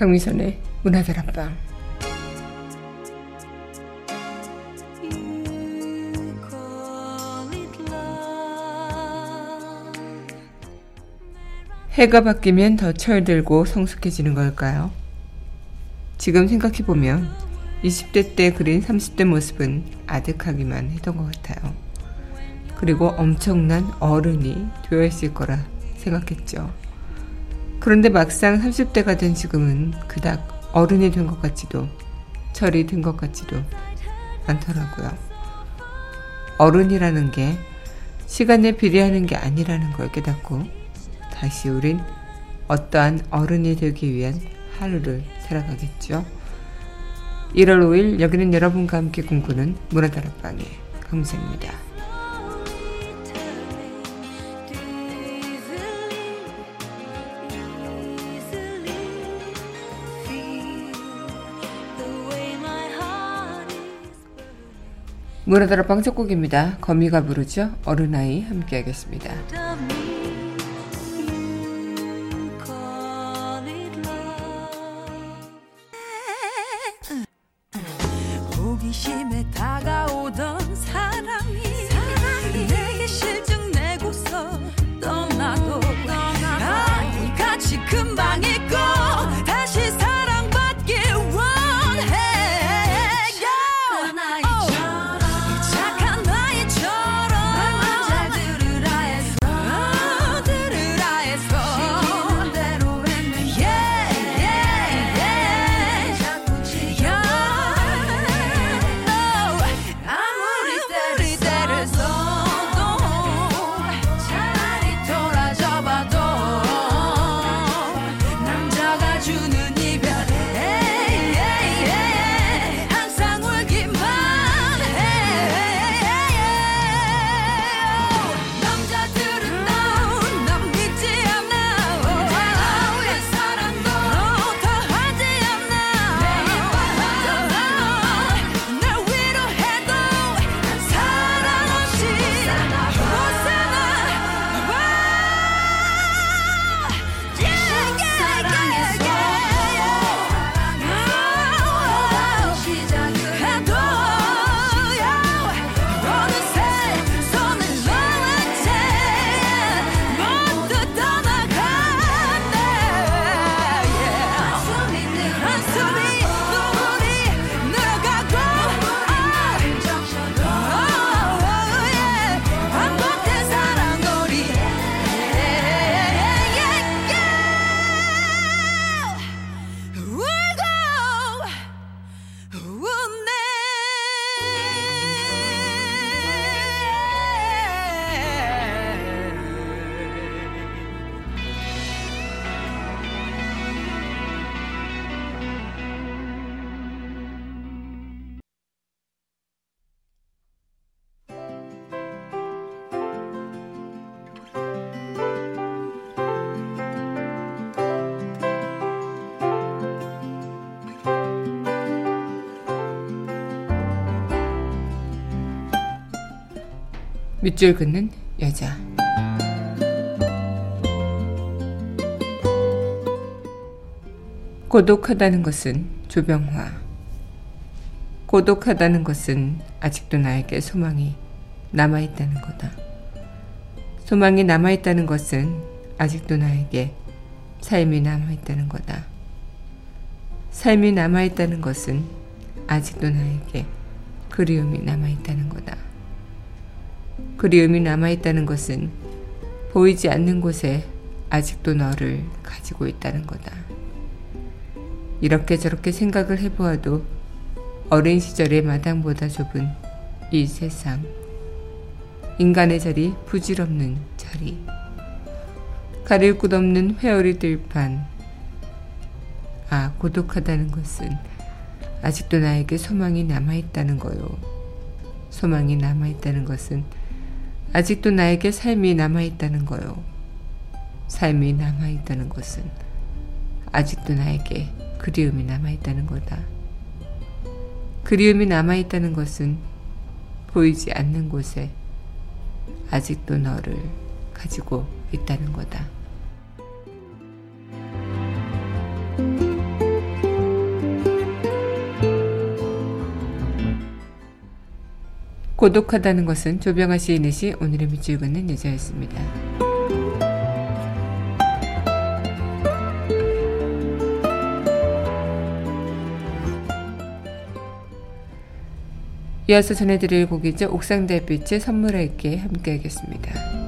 강미선의 문화다락방 해가 바뀌면 더 철들고 성숙해지는 걸까요? 지금 생각해보면 20대 때 그린 30대 모습은 아득하기만 했던 것 같아요. 그리고 엄청난 어른이 되어 있을 거라 생각했죠. 그런데 막상 30대가 된 지금은 그닥 어른이 된 것 같지도 철이 든 것 같지도 않더라고요. 어른이라는 게 시간에 비례하는 게 아니라는 걸 깨닫고 다시 우린 어떠한 어른이 되기 위한 하루를 살아가겠죠. 1월 5일 여기는 여러분과 함께 꿈꾸는 문화다락방의 강세입니다. 문화다락방 첫 곡입니다. 거미가 부르죠. 어른아이 함께 하겠습니다. 밑줄 긋는 여자. 고독하다는 것은 조병화. 고독하다는 것은 아직도 나에게 소망이 남아있다는 거다. 소망이 남아있다는 것은 아직도 나에게 삶이 남아있다는 거다. 삶이 남아있다는 것은 아직도 나에게 그리움이 남아있다는 거다. 그리움이 남아있다는 것은 보이지 않는 곳에 아직도 너를 가지고 있다는 거다. 이렇게 저렇게 생각을 해보아도 어린 시절의 마당보다 좁은 이 세상. 인간의 자리, 부질없는 자리. 가릴 곳 없는 회오리 들판. 아, 고독하다는 것은 아직도 나에게 소망이 남아있다는 거요. 소망이 남아있다는 것은 아직도 나에게 삶이 남아있다는 거요. 삶이 남아있다는 것은 아직도 나에게 그리움이 남아있다는 거다. 그리움이 남아있다는 것은 보이지 않는 곳에 아직도 너를 가지고 있다는 거다. 고독하다는 것은 조병아 시인의 시 오늘의 밑줄 긋는 여자였습니다. 이어서 전해드릴 곡이죠. 옥상 달빛의 선물할게 함께 하겠습니다.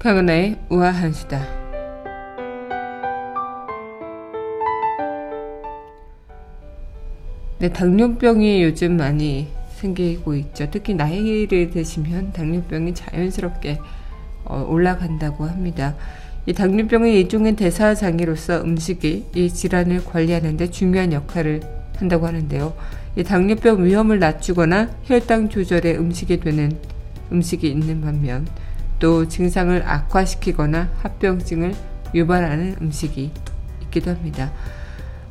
강은하의 우아한 수다. 네, 당뇨병이 요즘 많이 생기고 있죠. 특히 나이를 드시면 당뇨병이 자연스럽게 어, 올라간다고 합니다. 이 당뇨병은 일종의 대사장애로서 음식이 이 질환을 관리하는데 중요한 역할을 한다고 하는데요. 이 당뇨병 위험을 낮추거나 혈당 조절에 음식이 되는 음식이 있는 반면 또 증상을 악화시키거나 합병증을 유발하는 음식이 있기도 합니다.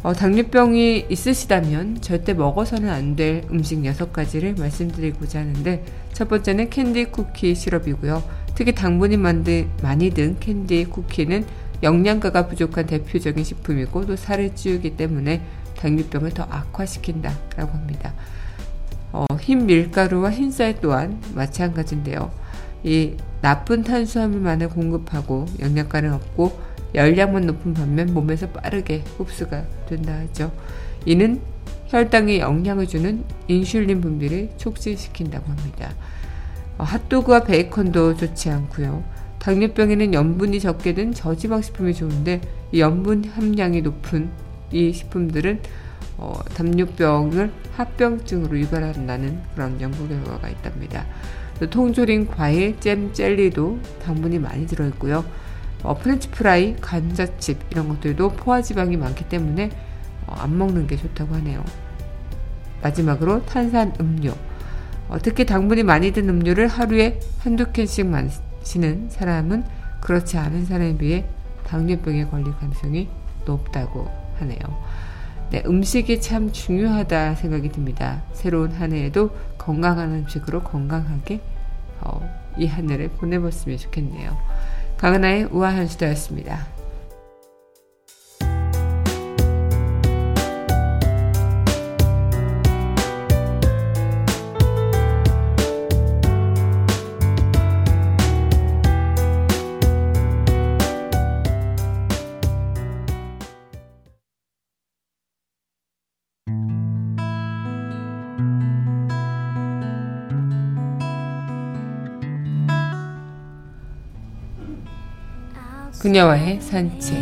어, 당뇨병이 있으시다면 절대 먹어서는 안 될 음식 6가지를 말씀드리고자 하는데 첫 번째는 캔디 쿠키 시럽이고요. 특히 당분이 많이 든 캔디 쿠키는 영양가가 부족한 대표적인 식품이고 또 살을 찌우기 때문에 당뇨병을 더 악화시킨다라고 합니다. 어, 흰 밀가루와 흰쌀 또한 마찬가지인데요. 이 나쁜 탄수화물만을 공급하고 영양가는 없고 열량만 높은 반면 몸에서 빠르게 흡수가 된다 하죠. 이는 혈당에 영향을 주는 인슐린 분비를 촉진시킨다고 합니다. 어, 핫도그와 베이컨도 좋지 않고요. 당뇨병에는 염분이 적게 든 저지방 식품이 좋은데 염분 함량이 높은 이 식품들은 어, 당뇨병을 합병증으로 유발한다는 그런 연구 결과가 있답니다. 통조림, 과일, 잼, 젤리도 당분이 많이 들어있고요. 어, 프렌치 프라이, 감자칩 이런 것들도 포화지방이 많기 때문에 어, 안 먹는 게 좋다고 하네요. 마지막으로 탄산 음료. 어, 특히 당분이 많이 든 음료를 하루에 한두 캔씩 마시는 사람은 그렇지 않은 사람에 비해 당뇨병에 걸릴 가능성이 높다고 하네요. 네, 음식이 참 중요하다 생각이 듭니다. 새로운 한 해에도 건강한 음식으로 건강하게 어, 이한 해를 보내봤으면 좋겠네요. 강은하의 우아한 수다였습니다. 그녀와의 산책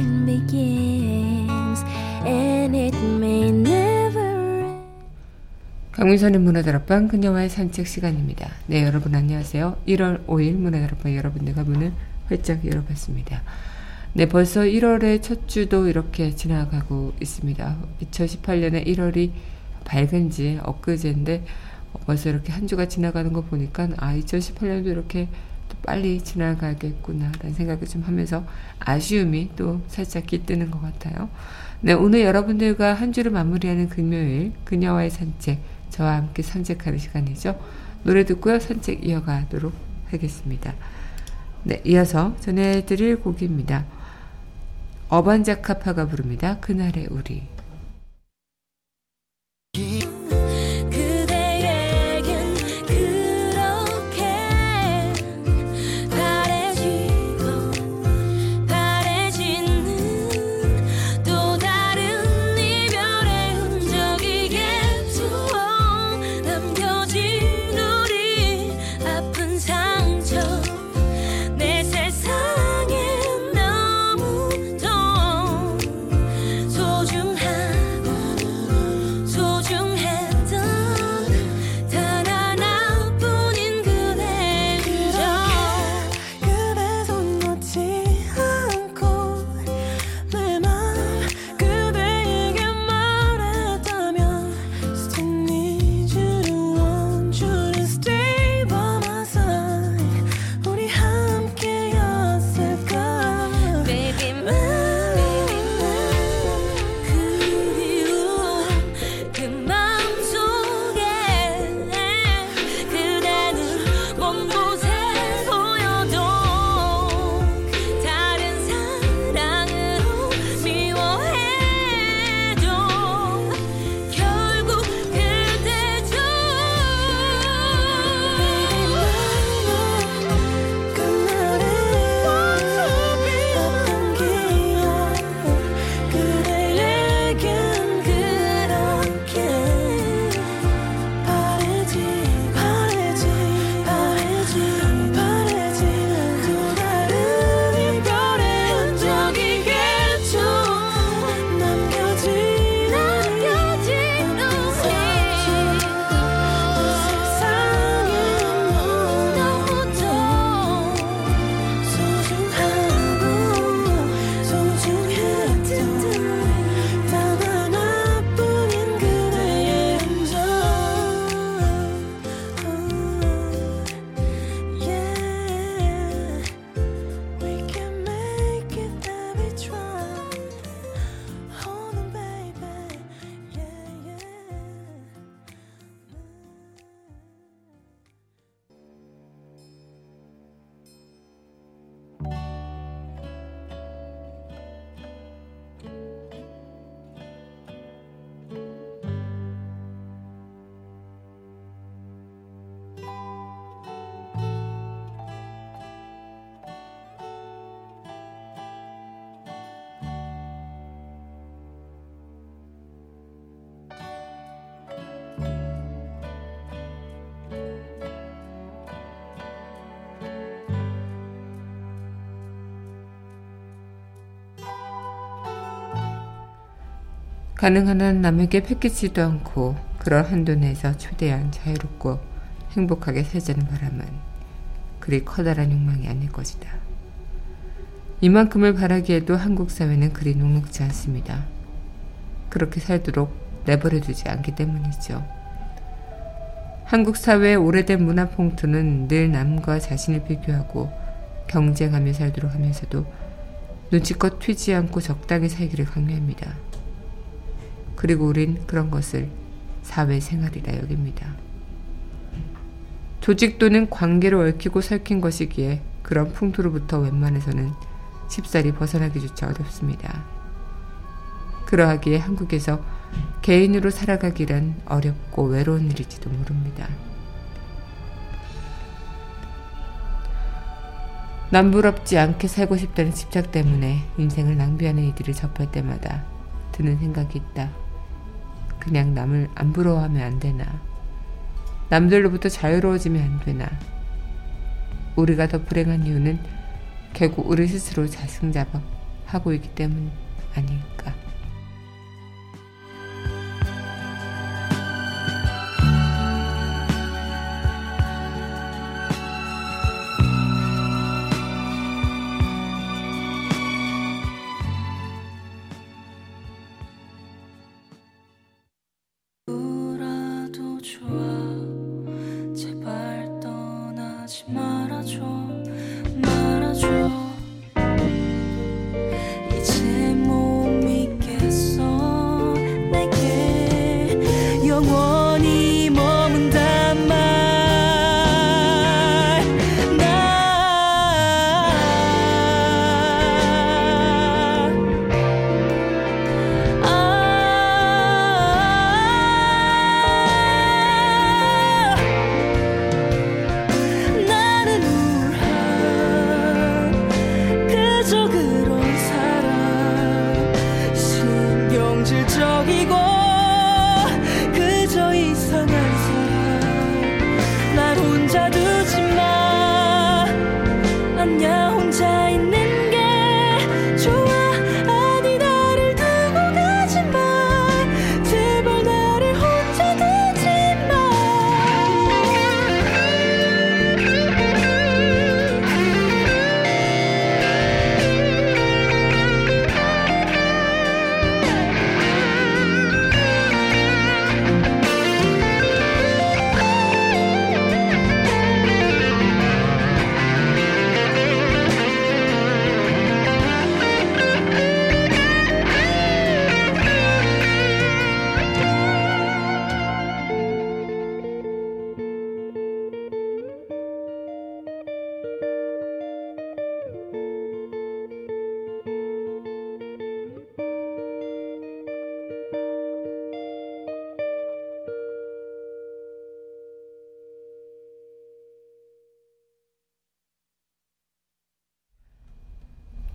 강민선의 문화다락방 그녀와의 산책 시간입니다. 네 여러분 안녕하세요. 1월 5일 문화다락방 여러분들과 문을 활짝 열어봤습니다. 네 벌써 1월의 첫 주도 이렇게 지나가고 있습니다. 2018년의 1월이 밝은 지 엊그제인데 벌써 이렇게 한 주가 지나가는 거 보니까 아 2018년도 이렇게 또 빨리 지나가겠구나라는 생각을 좀 하면서 아쉬움이 또 살짝 깃드는 것 같아요. 네, 오늘 여러분들과 한 주를 마무리하는 금요일 그녀와의 산책 저와 함께 산책하는 시간이죠. 노래 듣고요 산책 이어가도록 하겠습니다. 네, 이어서 전해드릴 곡입니다. 어반자카파가 부릅니다. 그날의 우리. 가능한 한 남에게 패키지도 않고 그런 한도 내에서 최대한 자유롭고 행복하게 살자는 바람은 그리 커다란 욕망이 아닐 것이다. 이만큼을 바라기에도 한국 사회는 그리 녹록지 않습니다. 그렇게 살도록 내버려 두지 않기 때문이죠. 한국 사회의 오래된 문화 풍토는 늘 남과 자신을 비교하고 경쟁하며 살도록 하면서도 눈치껏 튀지 않고 적당히 살기를 강요합니다. 그리고 우린 그런 것을 사회생활이라 여깁니다. 조직 또는 관계로 얽히고 설킨 것이기에 그런 풍토로부터 웬만해서는 쉽사리 벗어나기조차 어렵습니다. 그러하기에 한국에서 개인으로 살아가기란 어렵고 외로운 일일지도 모릅니다. 남부럽지 않게 살고 싶다는 집착 때문에 인생을 낭비하는 이들을 접할 때마다 드는 생각이 있다. 그냥 남을 안 부러워하면 안 되나. 남들로부터 자유로워지면 안 되나. 우리가 더 불행한 이유는 결국 우리 스스로 자승자박하고 있기 때문 아닐까.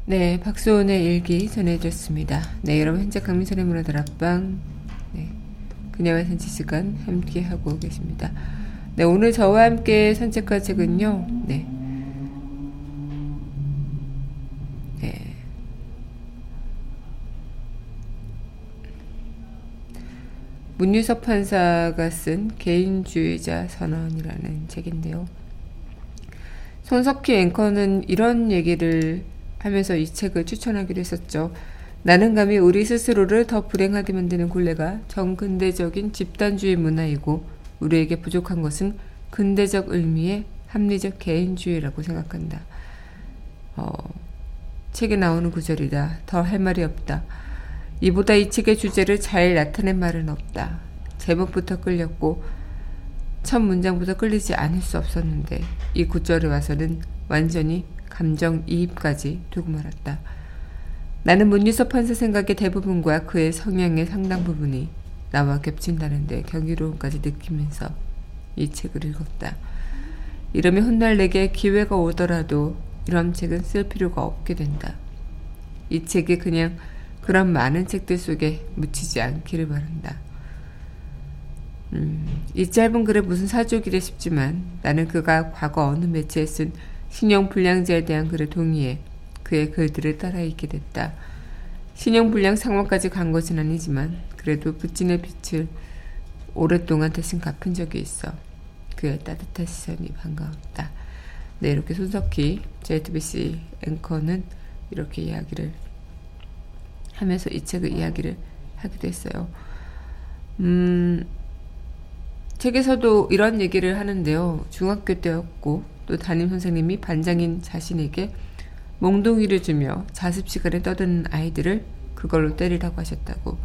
네, 박수원의 일기 전해줬습니다. 네, 여러분 현재 강민선의 문화들 앞방 네, 그녀와 산책 시간 함께 하고 계십니다. 네, 오늘 저와 함께 산책할 책은요. 네. 네. 문유섭 판사가 쓴 개인주의자 선언이라는 책인데요. 손석희 앵커는 이런 얘기를 하면서 이 책을 추천하기로 했었죠. 나는 감히 우리 스스로를 더 불행하게 만드는 굴레가 정근대적인 집단주의 문화이고 우리에게 부족한 것은 근대적 의미의 합리적 개인주의라고 생각한다. 어, 책에 나오는 구절이다. 더 할 말이 없다. 이보다 이 책의 주제를 잘 나타낸 말은 없다. 제목부터 끌렸고 첫 문장부터 끌리지 않을 수 없었는데 이 구절에 와서는 완전히 감정이입까지 두고 말았다. 나는 문유섭 판사 생각의 대부분과 그의 성향의 상당 부분이 나와 겹친다는데 경이로움까지 느끼면서 이 책을 읽었다. 이러면 훗날 내게 기회가 오더라도 이런 책은 쓸 필요가 없게 된다. 이 책이 그냥 그런 많은 책들 속에 묻히지 않기를 바란다. 음, 이 짧은 글에 무슨 사족이래 싶지만 나는 그가 과거 어느 매체에 쓴 신용불량자에 대한 글에 동의해 그의 글들을 따라 읽게 됐다. 신용불량 상황까지 간 것은 아니지만 그래도 부친의 빛을 오랫동안 대신 갚은 적이 있어. 그의 따뜻한 시선이 반가웠다. 네, 이렇게 손석희 JTBC 앵커는 이렇게 이야기를 하면서 이 책의 이야기를 하기도 했어요. 음, 책에서도 이런 얘기를 하는데요. 중학교 때였고 또 담임 선생님이 반장인 자신에게 몽둥이를 주며 자습 시간에 떠드는 아이들을 그걸로 때리라고 하셨다고.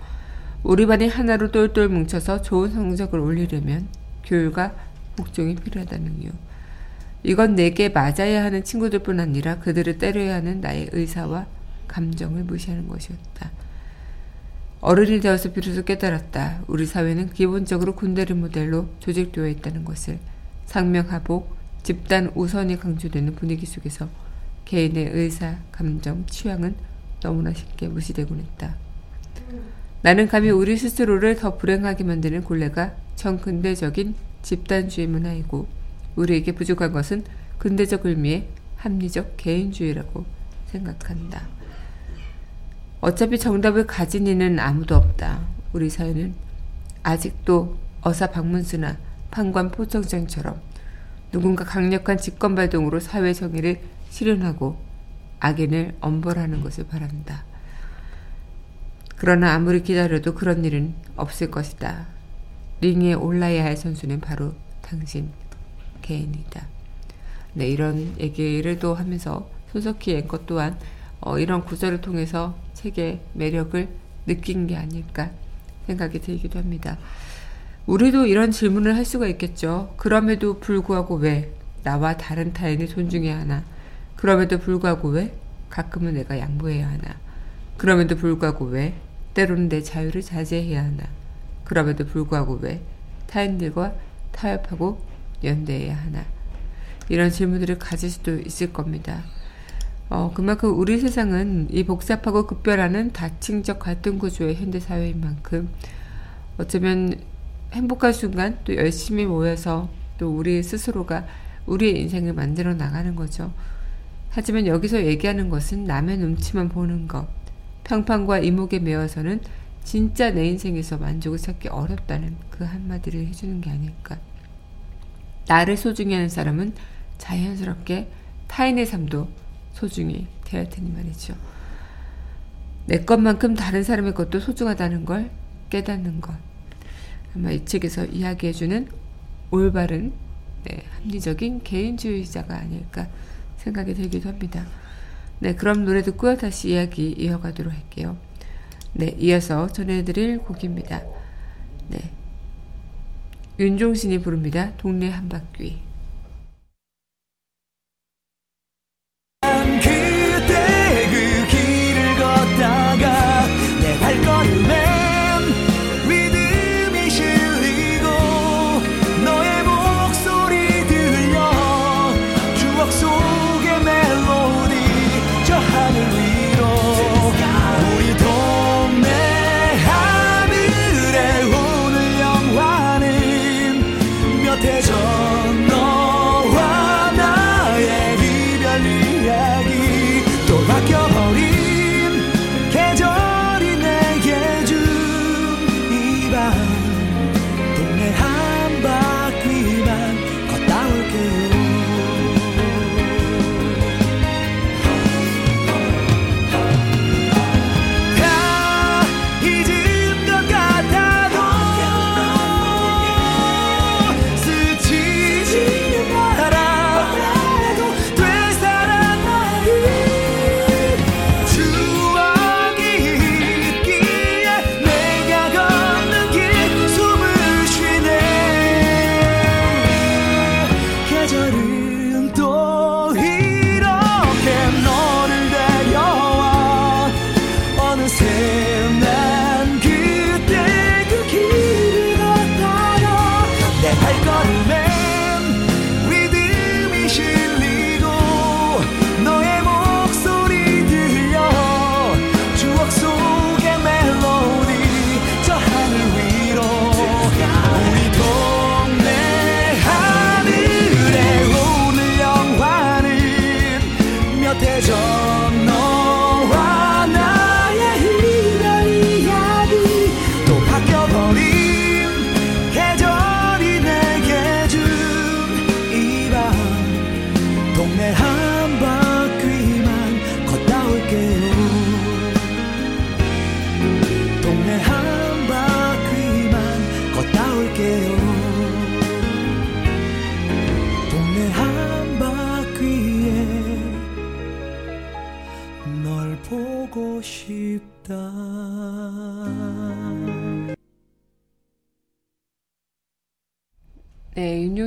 우리 반이 하나로 똘똘 뭉쳐서 좋은 성적을 올리려면 교육과 복종이 필요하다는 이유. 이건 내게 맞아야 하는 친구들뿐 아니라 그들을 때려야 하는 나의 의사와 감정을 무시하는 것이었다. 어른이 되어서 비로소 깨달았다. 우리 사회는 기본적으로 군대를 모델로 조직되어 있다는 것을 상명하복, 집단 우선이 강조되는 분위기 속에서 개인의 의사, 감정, 취향은 너무나 쉽게 무시되곤 했다. 나는 감히 우리 스스로를 더 불행하게 만드는 곤래가 정근대적인 집단주의 문화이고 우리에게 부족한 것은 근대적 의미의 합리적 개인주의라고 생각한다. 어차피 정답을 가진 이는 아무도 없다. 우리 사회는 아직도 어사 박문수나 판관 포청장처럼 누군가 강력한 직권발동으로 사회 정의를 실현하고 악인을 엄벌하는 것을 바란다. 그러나 아무리 기다려도 그런 일은 없을 것이다. 링에 올라야 할 선수는 바로 당신 개인이다. 네, 이런 얘기를 또 하면서 손석희 앵커 또한 어, 이런 구절을 통해서 책의 매력을 느낀 게 아닐까 생각이 들기도 합니다. 우리도 이런 질문을 할 수가 있겠죠. 그럼에도 불구하고 왜 나와 다른 타인을 존중해야 하나? 그럼에도 불구하고 왜 가끔은 내가 양보해야 하나? 그럼에도 불구하고 왜 때로는 내 자유를 자제해야 하나? 그럼에도 불구하고 왜 타인들과 타협하고 연대해야 하나? 이런 질문들을 가질 수도 있을 겁니다. 어, 그만큼 우리 세상은 이 복잡하고 급변하는 다층적 갈등 구조의 현대 사회인 만큼 어쩌면 행복한 순간 또 열심히 모여서 또 우리 스스로가 우리의 인생을 만들어 나가는 거죠. 하지만 여기서 얘기하는 것은 남의 눈치만 보는 것, 평판과 이목에 매어서는 진짜 내 인생에서 만족을 찾기 어렵다는 그 한마디를 해주는 게 아닐까. 나를 소중히 하는 사람은 자연스럽게 타인의 삶도 소중히 대할 테니 말이죠. 내 것만큼 다른 사람의 것도 소중하다는 걸 깨닫는 것. 아마 이 책에서 이야기해주는 올바른 네, 합리적인 개인주의자가 아닐까 생각이 들기도 합니다. 네, 그럼 노래 듣고요. 다시 이야기 이어가도록 할게요. 네, 이어서 전해드릴 곡입니다. 네. 윤종신이 부릅니다. 동네 한 바퀴.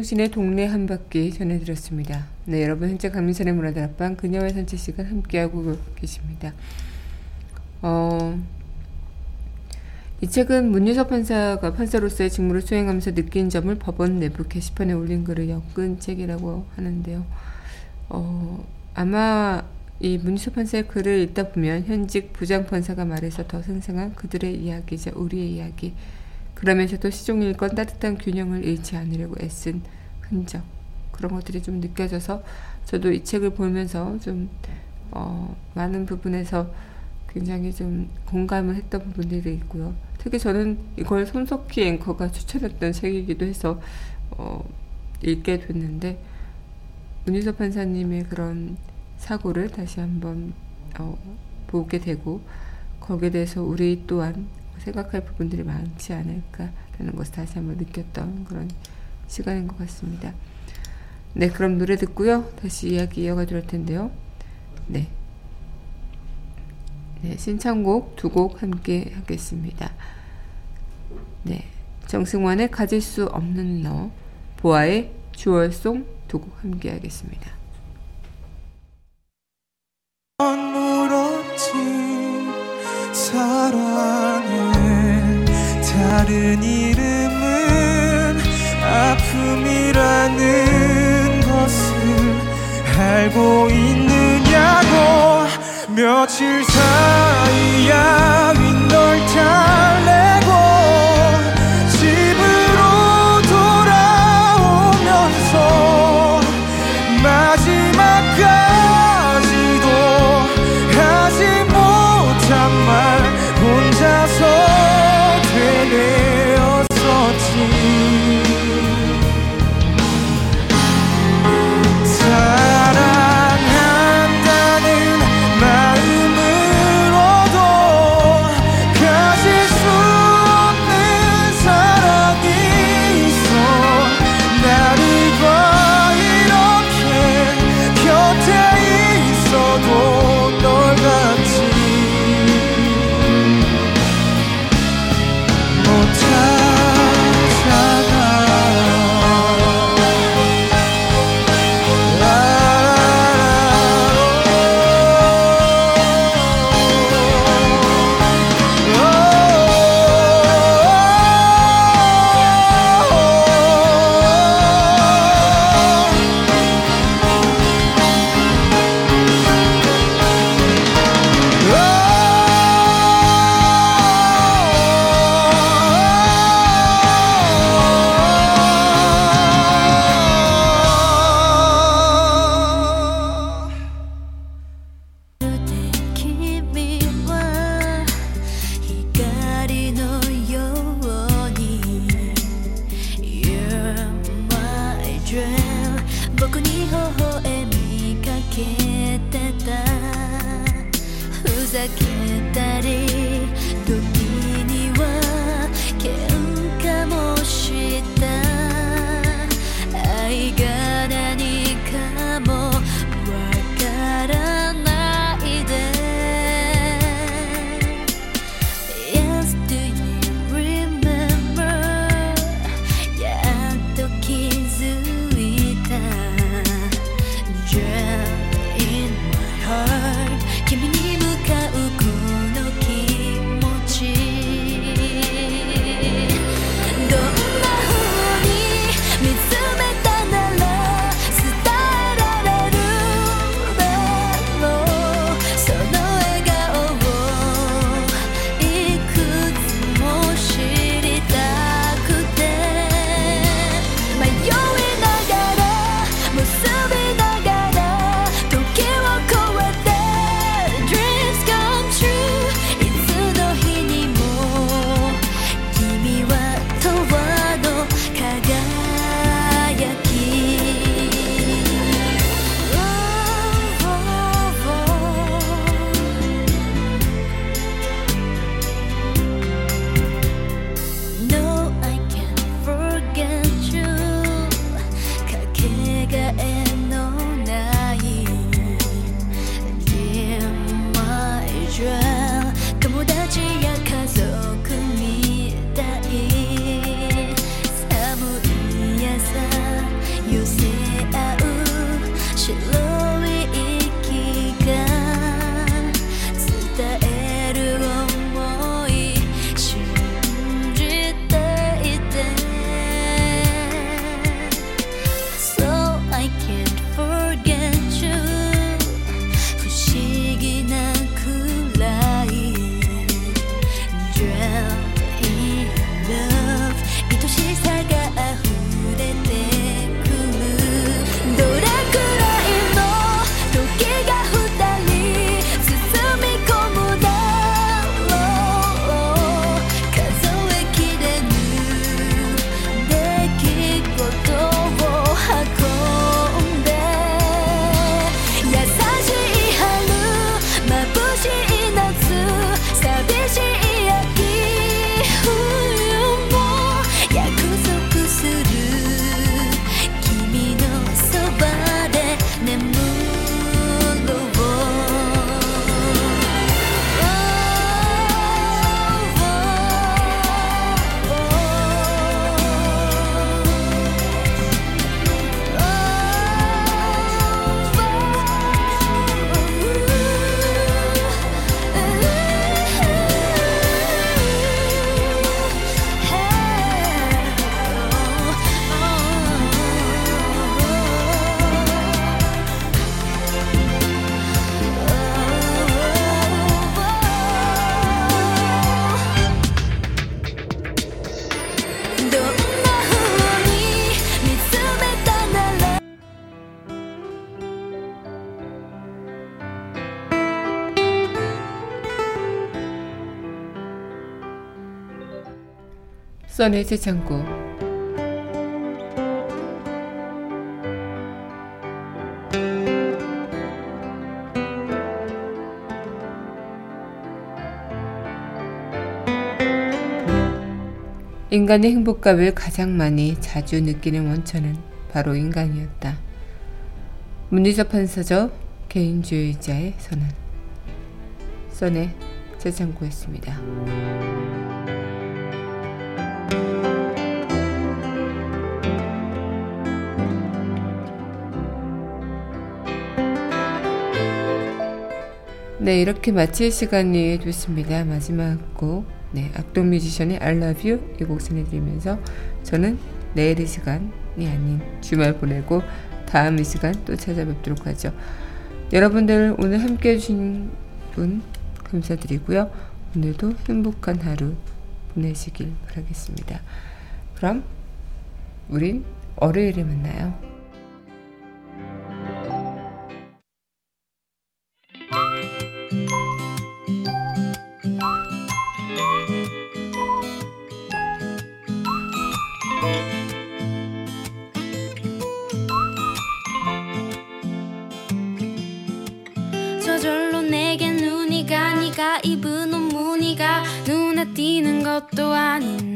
네, 윤종신의 동네 한 바퀴 전해드렸습니다. 네, 여러분 현재 강민선의 문화들 앞방 그녀의 산책 시간 함께하고 계십니다. 어, 이 책은 문유섭 판사가 판사로서의 직무를 수행하면서 느낀 점을 법원 내부 게시판에 올린 글을 엮은 책이라고 하는데요. 어, 아마 이 문유섭 판사의 글을 읽다 보면 현직 부장 판사가 말해서 더 생생한 그들의 이야기자 우리의 이야기 그러면서도 시종일건 따뜻한 균형을 잃지 않으려고 애쓴 흔적 그런 것들이 좀 느껴져서 저도 이 책을 보면서 좀 어, 많은 부분에서 굉장히 좀 공감을 했던 부분들이 있고요. 특히 저는 이걸 손석희 앵커가 추천했던 책이기도 해서 어, 읽게 됐는데 문희섭 판사님의 그런 사고를 다시 한번 어, 보게 되고 거기에 대해서 우리 또한 생각할 부분들이 많지 않을까라는 것을 다시 한번 느꼈던 그런 시간인 것 같습니다. 네, 그럼 노래 듣고요. 다시 이야기 이어가도록 할 텐데요. 네. 네, 신청곡 두 곡 함께 하겠습니다. 네. 정승환의 가질 수 없는 너, 보아의 주얼송 두 곡 함께 하겠습니다. 사랑에 다른 이름은 아픔이라는 것을 알고 있느냐고 며칠 사이야 써내 재창고 인간의 행복감을 가장 많이 자주 느끼는 원천은 바로 인간이었다. 문희적 판사적 개인주의자의 선언. 선의 재창고였습니다. 네, 이렇게 마칠 시간이 됐습니다. 마지막 곡, 네, 악동 뮤지션의 I Love You 이 곡 전해드리면서 저는 내일 이 시간이 아닌 주말 보내고 다음 이 시간 또 찾아뵙도록 하죠. 여러분들 오늘 함께 해주신 분 감사드리고요. 오늘도 행복한 하루 보내시길 바라겠습니다. 그럼 우린 월요일에 만나요. 저절로 내게 눈이 가 네가 입은 옷 무늬가 눈에 띄는 것도 아닌